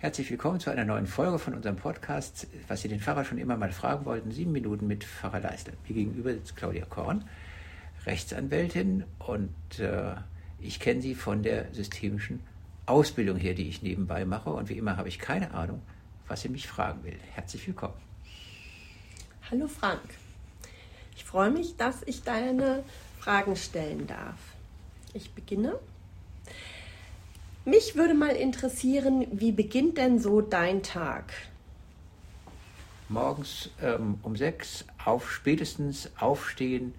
Herzlich willkommen zu einer neuen Folge von unserem Podcast, was Sie den Pfarrer schon immer mal fragen wollten, sieben Minuten mit Pfarrer Leisler. Mir gegenüber sitzt Claudia Korn, Rechtsanwältin und äh, ich kenne sie von der systemischen Ausbildung her, die ich nebenbei mache und wie immer habe ich keine Ahnung, was sie mich fragen will. Herzlich willkommen. Hallo Frank. Ich freue mich, dass ich deine Fragen stellen darf. Ich beginne. Mich würde mal interessieren, wie beginnt denn so dein Tag? Morgens ähm, um sechs auf spätestens aufstehen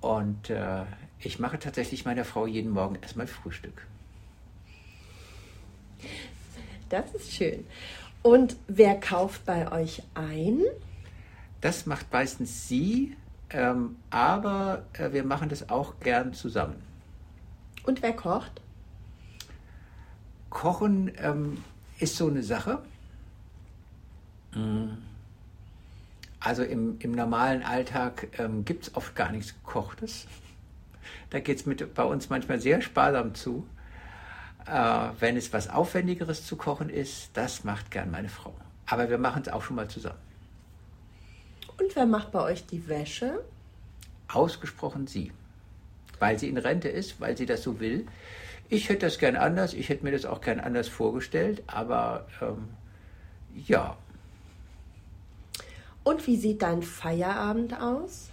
und äh, ich mache tatsächlich meiner Frau jeden Morgen erstmal Frühstück. Das ist schön. Und wer kauft bei euch ein? Das macht meistens sie, ähm, aber äh, wir machen das auch gern zusammen. Und wer kocht? Kochen ähm, ist so eine Sache. Mm. Also im, im normalen Alltag ähm, gibt es oft gar nichts Gekochtes. Da geht es bei uns manchmal sehr sparsam zu. Äh, wenn es was Aufwendigeres zu kochen ist, das macht gern meine Frau. Aber wir machen es auch schon mal zusammen. Und wer macht bei euch die Wäsche? Ausgesprochen sie. Weil sie in Rente ist, weil sie das so will. Ich hätte das gern anders, ich hätte mir das auch gern anders vorgestellt, aber ähm, ja. Und wie sieht dein Feierabend aus?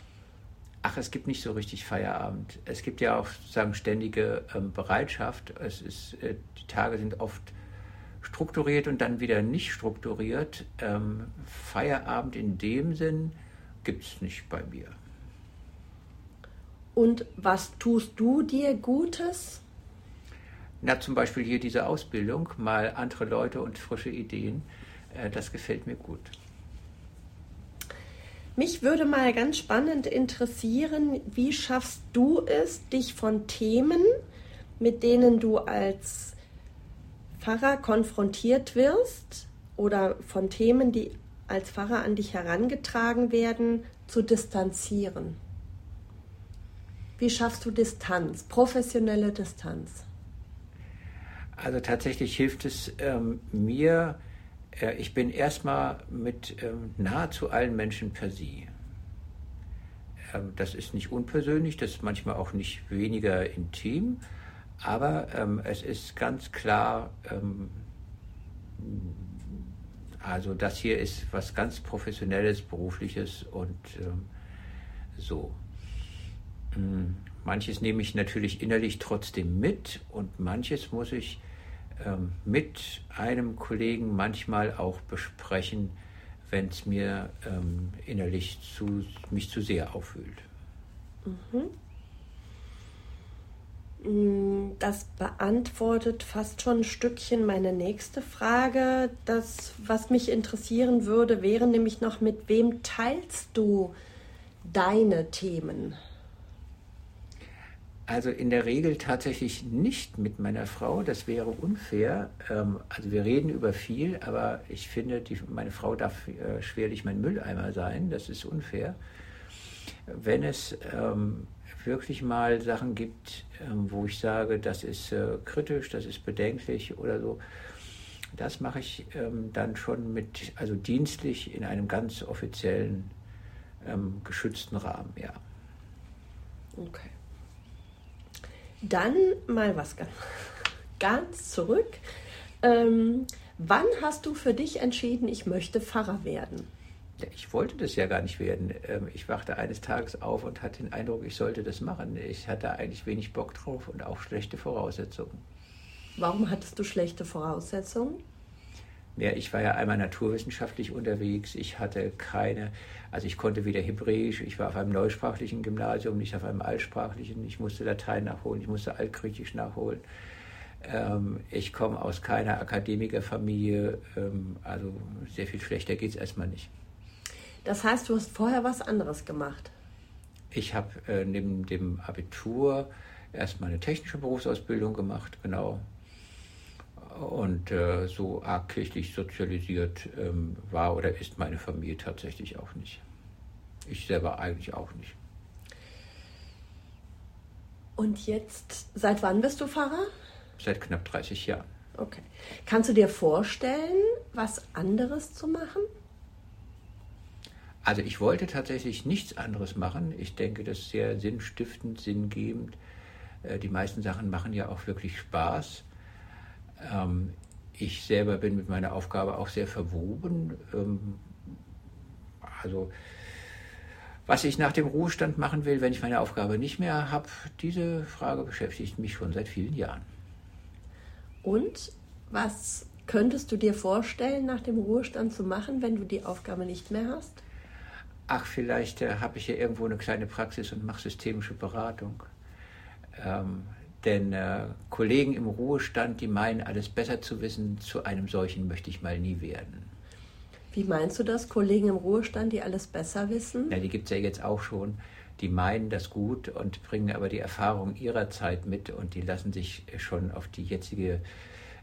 Ach, es gibt nicht so richtig Feierabend. Es gibt ja auch sozusagen ständige ähm, Bereitschaft. Es ist, äh, die Tage sind oft strukturiert und dann wieder nicht strukturiert. Ähm, Feierabend in dem Sinn gibt es nicht bei mir. Und was tust du dir Gutes? Na, zum Beispiel hier diese Ausbildung, mal andere Leute und frische Ideen. Äh, das gefällt mir gut. Mich würde mal ganz spannend interessieren, wie schaffst du es, dich von Themen, mit denen du als Pfarrer konfrontiert wirst oder von Themen, die als Pfarrer an dich herangetragen werden, zu distanzieren? Wie schaffst du Distanz, professionelle Distanz? Also tatsächlich hilft es ähm, mir, äh, ich bin erstmal mit ähm, nahezu allen Menschen per Sie. Ähm, das ist nicht unpersönlich, das ist manchmal auch nicht weniger intim, aber ähm, es ist ganz klar, ähm, also das hier ist was ganz Professionelles, Berufliches und ähm, so. Mm, manches nehme ich natürlich innerlich trotzdem mit und manches muss ich ähm, mit einem Kollegen manchmal auch besprechen, wenn es mir ähm, innerlich zu, mich zu sehr aufwühlt. Mhm. Mm, das beantwortet fast schon ein Stückchen meine nächste Frage. Das, was mich interessieren würde, wäre nämlich noch, mit wem teilst du deine Themen? Also in der Regel tatsächlich nicht mit meiner Frau, das wäre unfair. Ähm, also wir reden über viel, aber ich finde, die, meine Frau darf äh, schwerlich mein Mülleimer sein, das ist unfair. Wenn es ähm, wirklich mal Sachen gibt, ähm, wo ich sage, das ist äh, kritisch, das ist bedenklich oder so, das mache ich dann schon mit, also dienstlich in einem ganz offiziellen, geschützten Rahmen, ja. Okay. Dann mal was ganz, ganz zurück. Ähm, wann hast du für dich entschieden, ich möchte Pfarrer werden? Ich wollte das ja gar nicht werden. Ähm, ich wachte eines Tages auf und hatte den Eindruck, ich sollte das machen. Ich hatte eigentlich wenig Bock drauf und auch schlechte Voraussetzungen. Warum hattest du schlechte Voraussetzungen? Ja, ich war ja einmal naturwissenschaftlich unterwegs. Ich hatte keine, also ich konnte weder Hebräisch, ich war auf einem neusprachlichen Gymnasium, nicht auf einem altsprachlichen. Ich musste Latein nachholen, ich musste Altgriechisch nachholen. Ähm, ich komme aus keiner Akademikerfamilie, ähm, also sehr viel schlechter geht es erstmal nicht. Das heißt, du hast vorher was anderes gemacht? Ich habe äh, neben dem Abitur erstmal eine technische Berufsausbildung gemacht, genau und äh, so arg kirchlich sozialisiert ähm, war oder ist meine Familie tatsächlich auch nicht. Ich selber eigentlich auch nicht. Und jetzt, seit wann bist du Pfarrer? Seit knapp 30 Jahren. Okay. Kannst du dir vorstellen, was anderes zu machen? Also ich wollte tatsächlich nichts anderes machen. Ich denke, das ist sehr sinnstiftend, sinngebend. Äh, die meisten Sachen machen ja auch wirklich Spaß. Ähm, ich selber bin mit meiner Aufgabe auch sehr verwoben. Ähm, also was ich nach dem Ruhestand machen will, wenn ich meine Aufgabe nicht mehr habe, diese Frage beschäftigt mich schon seit vielen Jahren. Und was könntest du dir vorstellen, nach dem Ruhestand zu machen, wenn du die Aufgabe nicht mehr hast? ach, vielleicht äh, habe ich hier irgendwo eine kleine Praxis und mache systemische Beratung. Ähm, denn äh, Kollegen im Ruhestand, die meinen, alles besser zu wissen, zu einem solchen möchte ich mal nie werden. Wie meinst du das, Kollegen im Ruhestand, die alles besser wissen? Ja, die gibt es ja jetzt auch schon. Die meinen das gut und bringen aber die Erfahrung ihrer Zeit mit und die lassen sich schon auf die jetzige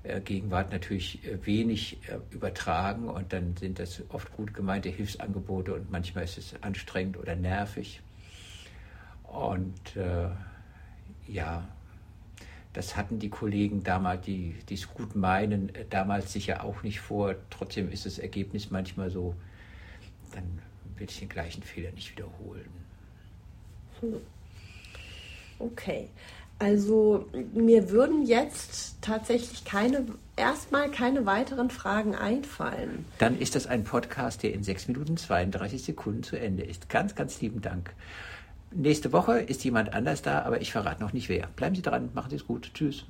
äh, Gegenwart natürlich äh, wenig äh, übertragen und dann sind das oft gut gemeinte Hilfsangebote und manchmal ist es anstrengend oder nervig. Und äh, ja, das hatten die Kollegen damals, die es gut meinen, damals sicher auch nicht vor. Trotzdem ist das Ergebnis manchmal so, dann will ich den gleichen Fehler nicht wiederholen. Hm. Okay. Also mir würden jetzt tatsächlich keine, erstmal keine weiteren Fragen einfallen. Dann ist das ein Podcast, der in 6 Minuten 32 Sekunden zu Ende ist. Ganz, ganz lieben Dank. Nächste Woche ist jemand anders da, aber ich verrate noch nicht wer. Bleiben Sie dran, machen Sie es gut. Tschüss.